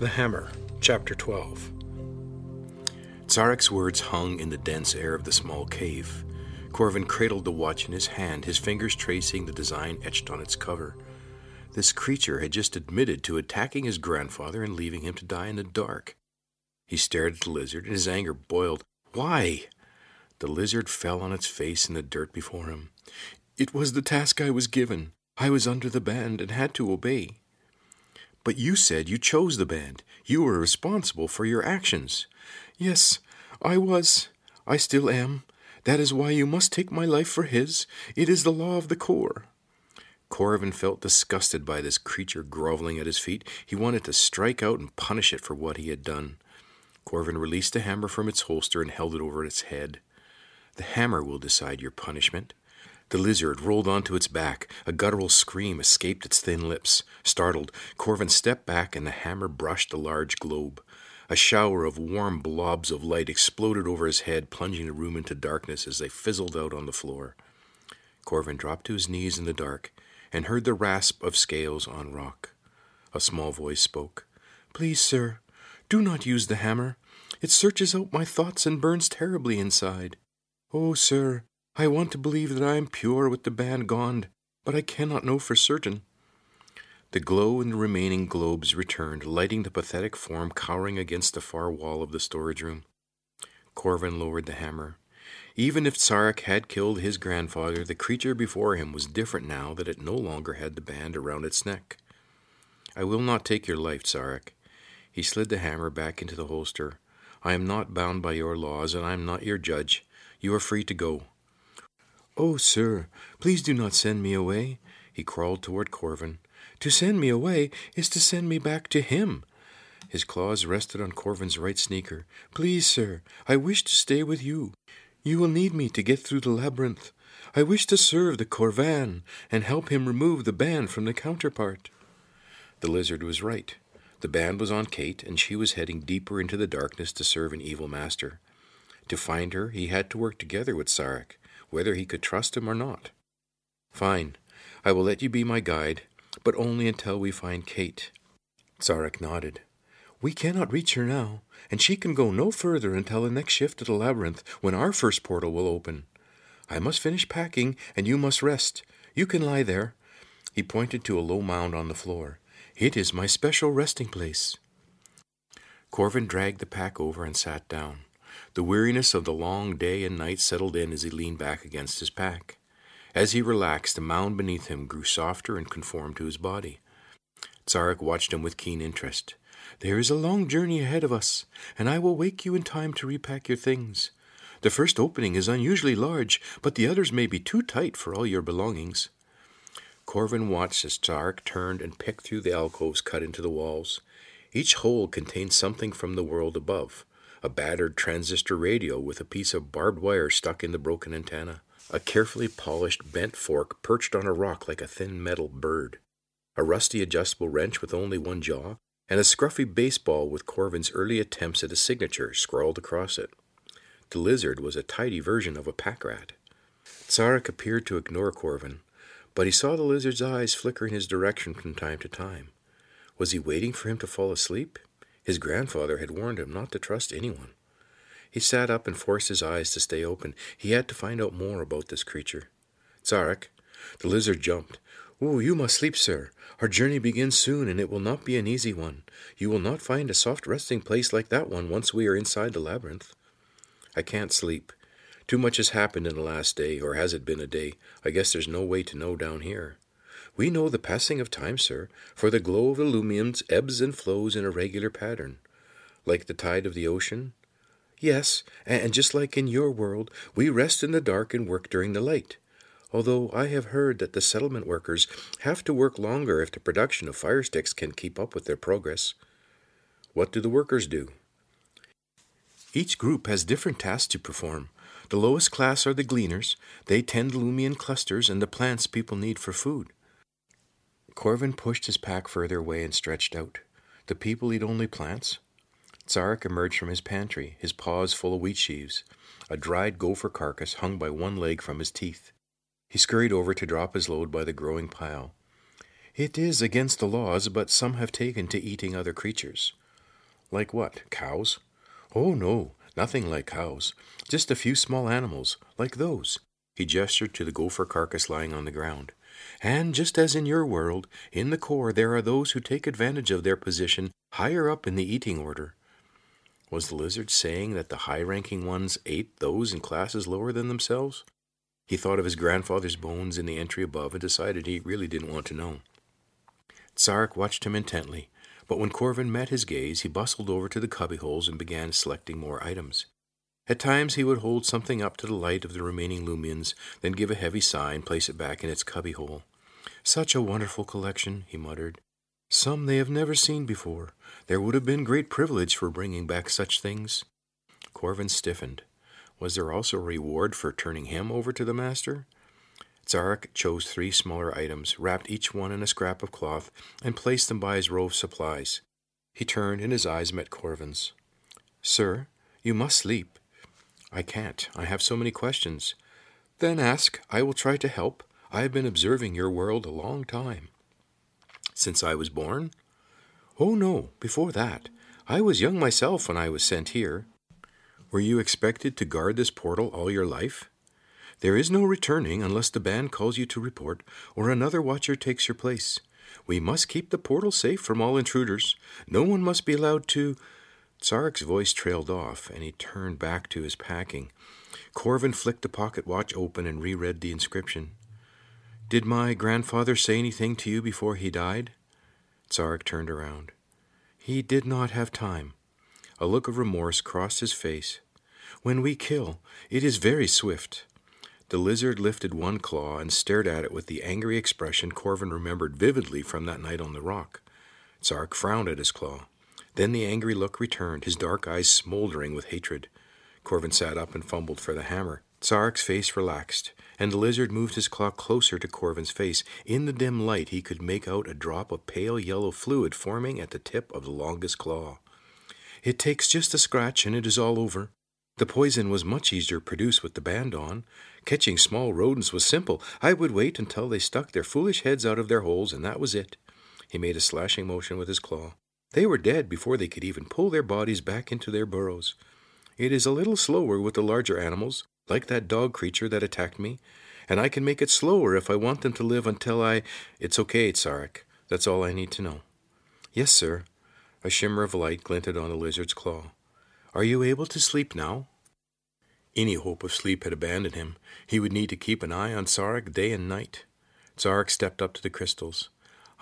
The Hammer, Chapter 12. Tsarek's words hung in the dense air of the small cave. Corvin cradled the watch in his hand, his fingers tracing the design etched on its cover. This creature had just admitted to attacking his grandfather and leaving him to die in the dark. He stared at the lizard, and his anger boiled. Why? The lizard fell on its face in the dirt before him. It was the task I was given. I was under the band and had to obey. But you said you chose the band. You were responsible for your actions. Yes, I was. I still am. That is why you must take my life for his. It is the law of the Corps. Corvin felt disgusted by this creature groveling at his feet. He wanted to strike out and punish it for what he had done. Corvin released the hammer from its holster and held it over its head. The hammer will decide your punishment. The lizard rolled onto its back. A guttural scream escaped its thin lips. Startled, Corvin stepped back and the hammer brushed the large globe. A shower of warm blobs of light exploded over his head, plunging the room into darkness as they fizzled out on the floor. Corvin dropped to his knees in the dark and heard the rasp of scales on rock. A small voice spoke. Please, sir, do not use the hammer. It searches out my thoughts and burns terribly inside. Oh, sir, I want to believe that I am pure with the band gone, but I cannot know for certain. The glow in the remaining globes returned, lighting the pathetic form cowering against the far wall of the storage room. Corvin lowered the hammer. Even if Tsarek had killed his grandfather, the creature before him was different now that it no longer had the band around its neck. I will not take your life, Tsarek. He slid the hammer back into the holster. I am not bound by your laws, and I am not your judge. You are free to go. Oh, sir, please do not send me away. He crawled toward Corvin. To send me away is to send me back to him. His claws rested on Corvin's right sneaker. Please, sir, I wish to stay with you. You will need me to get through the labyrinth. I wish to serve the Corvan and help him remove the band from the counterpart. The lizard was right. The band was on Kate, and she was heading deeper into the darkness to serve an evil master. To find her, he had to work together with Tsarek whether he could trust him or not. Fine, I will let you be my guide, but only until we find Kate. Tsarek nodded. We cannot reach her now, and she can go no further until the next shift of the labyrinth, when our first portal will open. I must finish packing, and you must rest. You can lie there. He pointed to a low mound on the floor. It is my special resting place. Corvin dragged the pack over and sat down. The weariness of the long day and night settled in as he leaned back against his pack. As he relaxed, the mound beneath him grew softer and conformed to his body. Tsarek watched him with keen interest. There is a long journey ahead of us, and I will wake you in time to repack your things. The first opening is unusually large, but the others may be too tight for all your belongings. Corvin watched as Tsarek turned and picked through the alcoves cut into the walls. Each hole contained something from the world above a battered transistor radio with a piece of barbed wire stuck in the broken antenna, a carefully polished bent fork perched on a rock like a thin metal bird, a rusty adjustable wrench with only one jaw, and a scruffy baseball with Corvin's early attempts at a signature scrawled across it. The lizard was a tidy version of a pack rat. Tsarek appeared to ignore Corvin, but he saw the lizard's eyes flicker in his direction from time to time. Was he waiting for him to fall asleep? His grandfather had warned him not to trust anyone. He sat up and forced his eyes to stay open. He had to find out more about this creature. Tsarek, the lizard jumped. Oh, you must sleep, sir. Our journey begins soon, and it will not be an easy one. You will not find a soft resting place like that one once we are inside the labyrinth. I can't sleep. Too much has happened in the last day, or has it been a day? I guess there's no way to know down here. We know the passing of time, sir, for the glow of the ebbs and flows in a regular pattern. Like the tide of the ocean? Yes, and just like in your world, we rest in the dark and work during the light. Although I have heard that the settlement workers have to work longer if the production of fire sticks can keep up with their progress. What do the workers do? Each group has different tasks to perform. The lowest class are the gleaners. They tend Lumian clusters and the plants people need for food. Corvin pushed his pack further away and stretched out. The people eat only plants? Tsarek emerged from his pantry, his paws full of wheat sheaves. A dried gopher carcass hung by one leg from his teeth. He scurried over to drop his load by the growing pile. It is against the laws, but some have taken to eating other creatures. Like what? Cows? Oh, no, nothing like cows. Just a few small animals, like those. He gestured to the gopher carcass lying on the ground. And just as in your world, in the Corps there are those who take advantage of their position higher up in the eating order. Was the lizard saying that the high ranking ones ate those in classes lower than themselves? He thought of his grandfather's bones in the entry above and decided he really didn't want to know. Tsarek watched him intently, but when Corvin met his gaze, he bustled over to the cubbyholes and began selecting more items. At times he would hold something up to the light of the remaining Lumians, then give a heavy sigh and place it back in its cubbyhole. Such a wonderful collection, he muttered. Some they have never seen before. There would have been great privilege for bringing back such things. Corvin stiffened. Was there also a reward for turning him over to the master? Tsarek chose three smaller items, wrapped each one in a scrap of cloth, and placed them by his row of supplies. He turned, and his eyes met Corvin's. Sir, you must sleep. I can't. I have so many questions. Then ask. I will try to help. I have been observing your world a long time. Since I was born? Oh, no, before that. I was young myself when I was sent here. Were you expected to guard this portal all your life? There is no returning unless the band calls you to report or another watcher takes your place. We must keep the portal safe from all intruders. No one must be allowed to. Tsarek's voice trailed off, and he turned back to his packing. Corvin flicked the pocket watch open and reread the inscription. Did my grandfather say anything to you before he died? Tsarek turned around. He did not have time. A look of remorse crossed his face. When we kill, it is very swift. The lizard lifted one claw and stared at it with the angry expression Corvin remembered vividly from that night on the rock. Tsarek frowned at his claw. Then the angry look returned, his dark eyes smoldering with hatred. Corvin sat up and fumbled for the hammer. Tsarek's face relaxed, and the lizard moved his claw closer to Corvin's face. In the dim light, he could make out a drop of pale yellow fluid forming at the tip of the longest claw. It takes just a scratch, and it is all over. The poison was much easier to produce with the band on. Catching small rodents was simple. I would wait until they stuck their foolish heads out of their holes, and that was it. He made a slashing motion with his claw. They were dead before they could even pull their bodies back into their burrows. It is a little slower with the larger animals, like that dog creature that attacked me, and I can make it slower if I want them to live until I. It's okay, Tsarek. That's all I need to know. Yes, sir. A shimmer of light glinted on the lizard's claw. Are you able to sleep now? Any hope of sleep had abandoned him. He would need to keep an eye on Tsarek day and night. Tsarek stepped up to the crystals.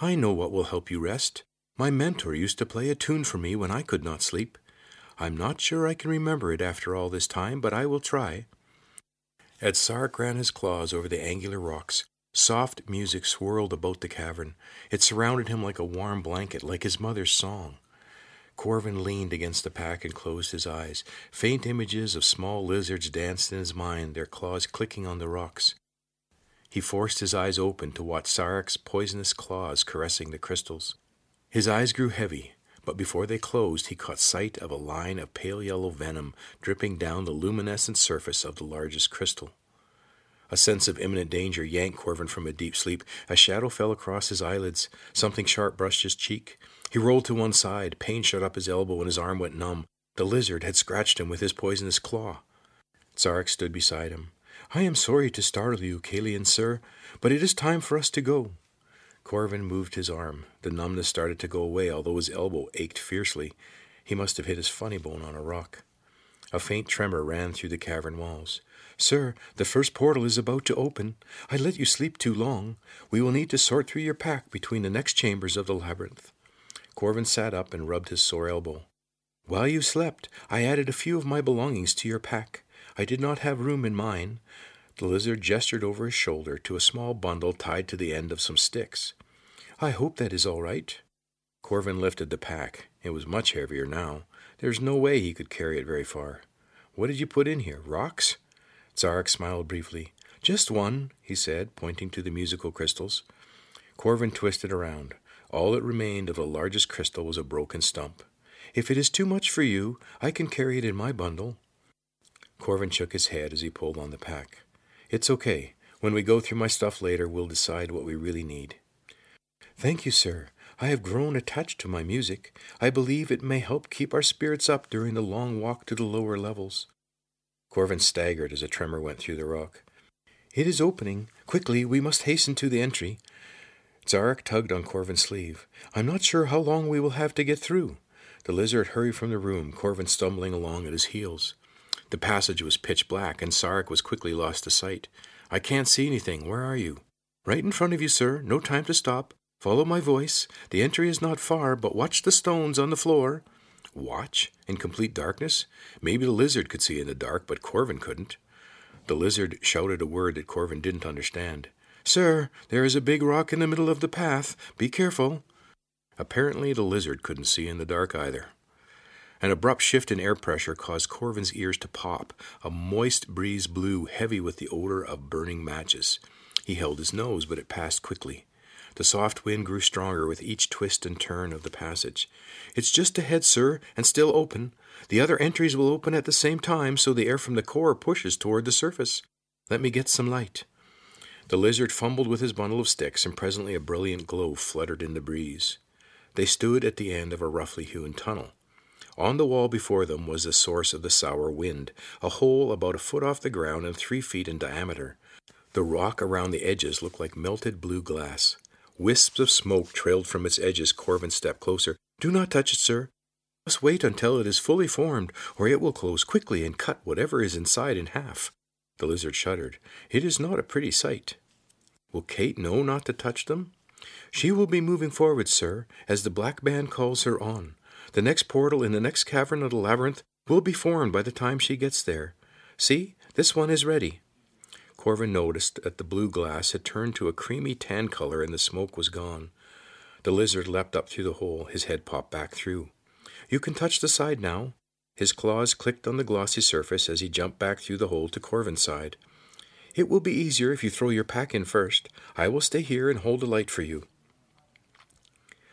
I know what will help you rest. My mentor used to play a tune for me when I could not sleep. I'm not sure I can remember it after all this time, but I will try. As Tsarek ran his claws over the angular rocks, soft music swirled about the cavern. It surrounded him like a warm blanket, like his mother's song. Corvin leaned against the pack and closed his eyes. Faint images of small lizards danced in his mind, their claws clicking on the rocks. He forced his eyes open to watch Tsarek's poisonous claws caressing the crystals. His eyes grew heavy, but before they closed, he caught sight of a line of pale yellow venom dripping down the luminescent surface of the largest crystal. A sense of imminent danger yanked Corvin from a deep sleep. A shadow fell across his eyelids. Something sharp brushed his cheek. He rolled to one side. Pain shot up his elbow and his arm went numb. The lizard had scratched him with his poisonous claw. Tsarek stood beside him. I am sorry to startle you, Kalian, sir, but it is time for us to go. Corvin moved his arm. The numbness started to go away, although his elbow ached fiercely. He must have hit his funny bone on a rock. A faint tremor ran through the cavern walls. Sir, the first portal is about to open. I let you sleep too long. We will need to sort through your pack between the next chambers of the labyrinth. Corvin sat up and rubbed his sore elbow. While you slept, I added a few of my belongings to your pack. I did not have room in mine. The lizard gestured over his shoulder to a small bundle tied to the end of some sticks. I hope that is all right. Corvin lifted the pack. It was much heavier now. There's no way he could carry it very far. What did you put in here? Rocks? Tsarek smiled briefly. Just one, he said, pointing to the musical crystals. Corvin twisted around. All that remained of the largest crystal was a broken stump. If it is too much for you, I can carry it in my bundle. Corvin shook his head as he pulled on the pack. It's okay. When we go through my stuff later, we'll decide what we really need. Thank you, sir. I have grown attached to my music. I believe it may help keep our spirits up during the long walk to the lower levels. Corvin staggered as a tremor went through the rock. It is opening. Quickly, we must hasten to the entry. Tsarek tugged on Corvin's sleeve. I'm not sure how long we will have to get through. The lizard hurried from the room, Corvin stumbling along at his heels. The passage was pitch black, and Tsarek was quickly lost to sight. I can't see anything. Where are you? Right in front of you, sir. No time to stop. Follow my voice. The entry is not far, but watch the stones on the floor. Watch? In complete darkness? Maybe the lizard could see in the dark, but Corvin couldn't. The lizard shouted a word that Corvin didn't understand. Sir, there is a big rock in the middle of the path. Be careful. Apparently, the lizard couldn't see in the dark either. An abrupt shift in air pressure caused Corvin's ears to pop. A moist breeze blew, heavy with the odor of burning matches. He held his nose, but it passed quickly. The soft wind grew stronger with each twist and turn of the passage. It's just ahead, sir, and still open. The other entries will open at the same time, so the air from the core pushes toward the surface. Let me get some light. The lizard fumbled with his bundle of sticks, and presently a brilliant glow fluttered in the breeze. They stood at the end of a roughly hewn tunnel. On the wall before them was the source of the sour wind, a hole about a foot off the ground and three feet in diameter. The rock around the edges looked like melted blue glass. Wisps of smoke trailed from its edges. Corvin stepped closer. Do not touch it, sir. Must wait until it is fully formed, or it will close quickly and cut whatever is inside in half. The lizard shuddered. It is not a pretty sight. Will Kate know not to touch them? She will be moving forward, sir, as the black band calls her on. The next portal in the next cavern of the labyrinth will be formed by the time she gets there. See, this one is ready. Corvin noticed that the blue glass had turned to a creamy tan color and the smoke was gone. The lizard leapt up through the hole, his head popped back through. You can touch the side now. His claws clicked on the glossy surface as he jumped back through the hole to Corvin's side. It will be easier if you throw your pack in first. I will stay here and hold a light for you.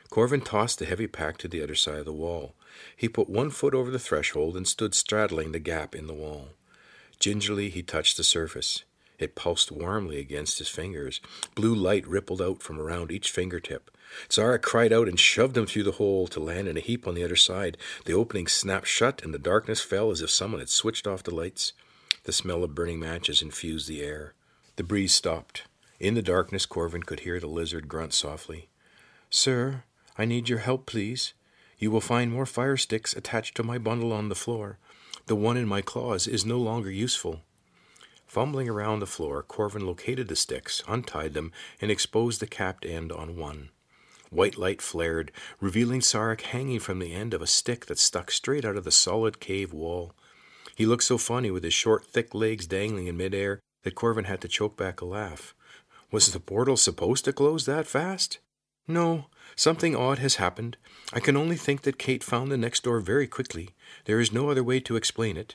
Corvin tossed the heavy pack to the other side of the wall. He put one foot over the threshold and stood straddling the gap in the wall. Gingerly he touched the surface. It pulsed warmly against his fingers. Blue light rippled out from around each fingertip. Tsarek cried out and shoved him through the hole to land in a heap on the other side. The opening snapped shut, and the darkness fell as if someone had switched off the lights. The smell of burning matches infused the air. The breeze stopped. In the darkness, Corvin could hear the lizard grunt softly. Sir, I need your help, please. You will find more fire sticks attached to my bundle on the floor. The one in my claws is no longer useful. Fumbling around the floor, Corvin located the sticks, untied them, and exposed the capped end on one. White light flared, revealing Tsarek hanging from the end of a stick that stuck straight out of the solid cave wall. He looked so funny with his short, thick legs dangling in midair that Corvin had to choke back a laugh. Was the portal supposed to close that fast? No, something odd has happened. I can only think that Kate found the next door very quickly. There is no other way to explain it.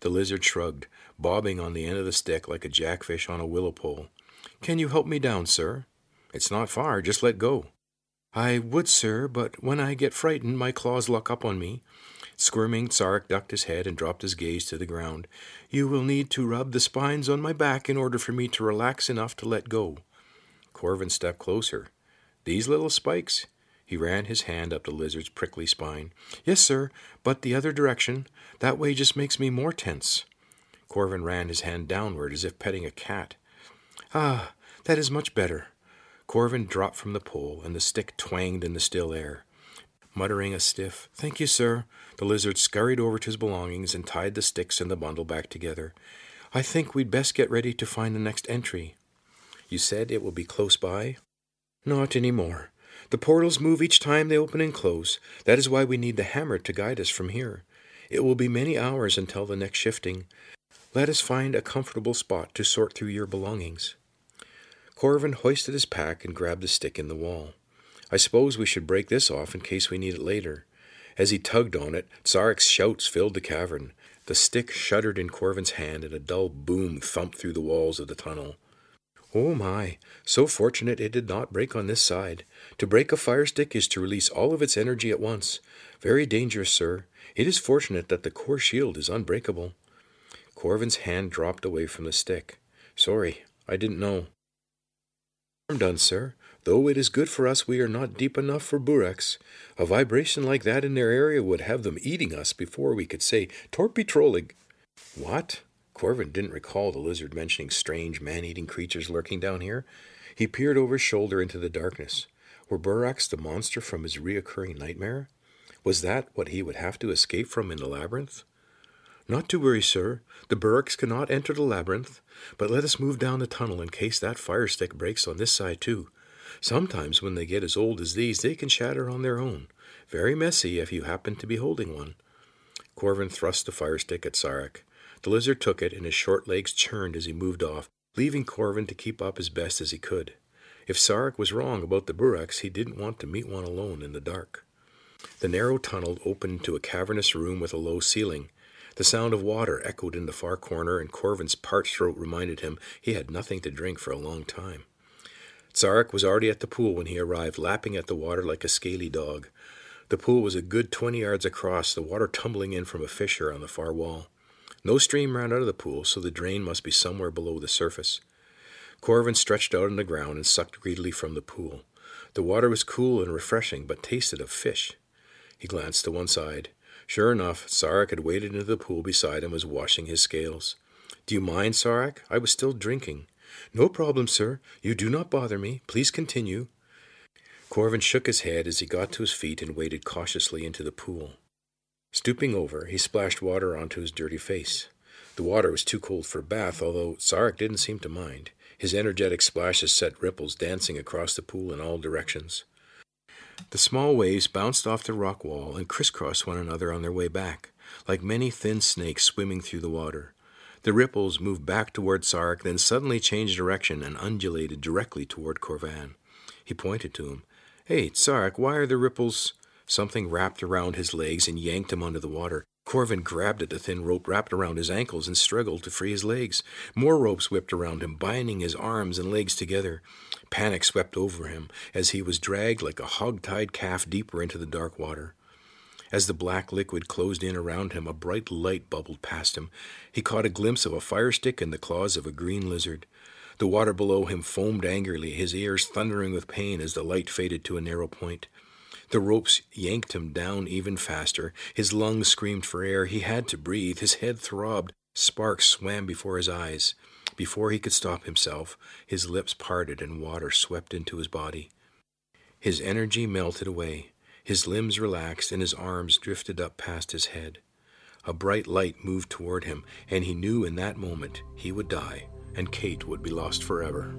The lizard shrugged, bobbing on the end of the stick like a jackfish on a willow pole. Can you help me down, sir? It's not far, just let go. I would, sir, but when I get frightened, my claws lock up on me. Squirming, Tsarek ducked his head and dropped his gaze to the ground. You will need to rub the spines on my back in order for me to relax enough to let go. Corvin stepped closer. These little spikes? He ran his hand up the lizard's prickly spine. Yes, sir, but the other direction. That way just makes me more tense. Corvin ran his hand downward as if petting a cat. Ah, that is much better. Corvin dropped from the pole, and the stick twanged in the still air. Muttering a stiff, Thank you, sir, the lizard scurried over to his belongings and tied the sticks and the bundle back together. I think we'd best get ready to find the next entry. You said it will be close by? Not any more. The portals move each time they open and close. That is why we need the hammer to guide us from here. It will be many hours until the next shifting. Let us find a comfortable spot to sort through your belongings. Corvin hoisted his pack and grabbed the stick in the wall. I suppose we should break this off in case we need it later. As he tugged on it, Tsarek's shouts filled the cavern. The stick shuddered in Corvin's hand, and a dull boom thumped through the walls of the tunnel. Oh my, so fortunate it did not break on this side. To break a fire stick is to release all of its energy at once. Very dangerous, sir. It is fortunate that the core shield is unbreakable. Corvin's hand dropped away from the stick. Sorry, I didn't know. I'm done, sir. Though it is good for us, we are not deep enough for Burex. A vibration like that in their area would have them eating us before we could say torpitrolig. What? Corvin didn't recall the lizard mentioning strange man eating creatures lurking down here. He peered over his shoulder into the darkness. Were Burax the monster from his reoccurring nightmare? Was that what he would have to escape from in the labyrinth? Not to worry, sir. The Burricks cannot enter the labyrinth, but let us move down the tunnel in case that fire stick breaks on this side, too. Sometimes, when they get as old as these, they can shatter on their own. Very messy if you happen to be holding one. Corvin thrust the fire stick at Tsarek. The lizard took it, and his short legs churned as he moved off, leaving Corvin to keep up as best as he could. If Tsarek was wrong about the Buraks, he didn't want to meet one alone in the dark. The narrow tunnel opened to a cavernous room with a low ceiling. The sound of water echoed in the far corner, and Corvin's parched throat reminded him he had nothing to drink for a long time. Tsarek was already at the pool when he arrived, lapping at the water like a scaly dog. The pool was a good twenty yards across, the water tumbling in from a fissure on the far wall. No stream ran out of the pool, so the drain must be somewhere below the surface. Corvin stretched out on the ground and sucked greedily from the pool. The water was cool and refreshing, but tasted of fish. He glanced to one side. Sure enough, Tsarek had waded into the pool beside him and was washing his scales. Do you mind, Tsarek? I was still drinking. No problem, sir. You do not bother me. Please continue. Corvin shook his head as he got to his feet and waded cautiously into the pool. Stooping over, he splashed water onto his dirty face. The water was too cold for a bath, although Tsarek didn't seem to mind. His energetic splashes set ripples dancing across the pool in all directions. The small waves bounced off the rock wall and crisscrossed one another on their way back, like many thin snakes swimming through the water. The ripples moved back toward Tsarek, then suddenly changed direction and undulated directly toward Corvin. He pointed to him. Hey, Tsarek, why are the ripples? Something wrapped around his legs and yanked him under the water. Corvin grabbed at the thin rope wrapped around his ankles and struggled to free his legs. More ropes whipped around him, binding his arms and legs together. Panic swept over him as he was dragged like a hog-tied calf deeper into the dark water. As the black liquid closed in around him, a bright light bubbled past him. He caught a glimpse of a fire stick and the claws of a green lizard. The water below him foamed angrily, his ears thundering with pain as the light faded to a narrow point. The ropes yanked him down even faster. His lungs screamed for air. He had to breathe. His head throbbed. Sparks swam before his eyes. Before he could stop himself, his lips parted and water swept into his body. His energy melted away. His limbs relaxed and his arms drifted up past his head. A bright light moved toward him, and he knew in that moment he would die and Kate would be lost forever.